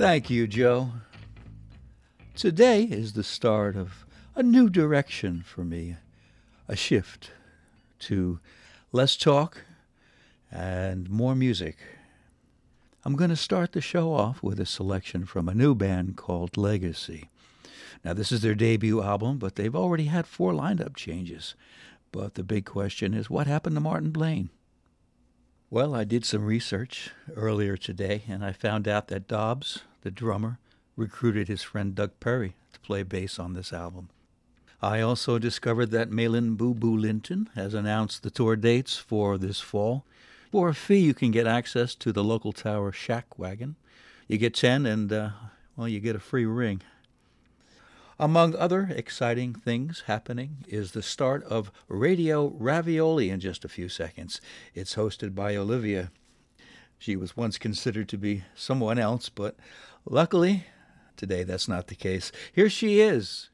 Thank you, Joe. Today is the start of a new direction for me, a shift to less talk and more music. I'm going to start the show off with a selection from a new band called Legacy. Now, this is their debut album, but they've already had four lineup changes. But the big question is what happened to Martin Blaine? Well, I did some research earlier today, and I found out that Dobbs, the drummer, recruited his friend Doug Perry to play bass on this album. I also discovered that Malin Boo Boo Linton has announced the tour dates for this fall. For a fee, you can get access to the local tower Shack Wagon. You get 10 and, uh, well, you get a free ring. Among other exciting things happening is the start of Radio Ravioli in just a few seconds. It's hosted by Olivia. She was once considered to be someone else, but luckily, today that's not the case. Here she is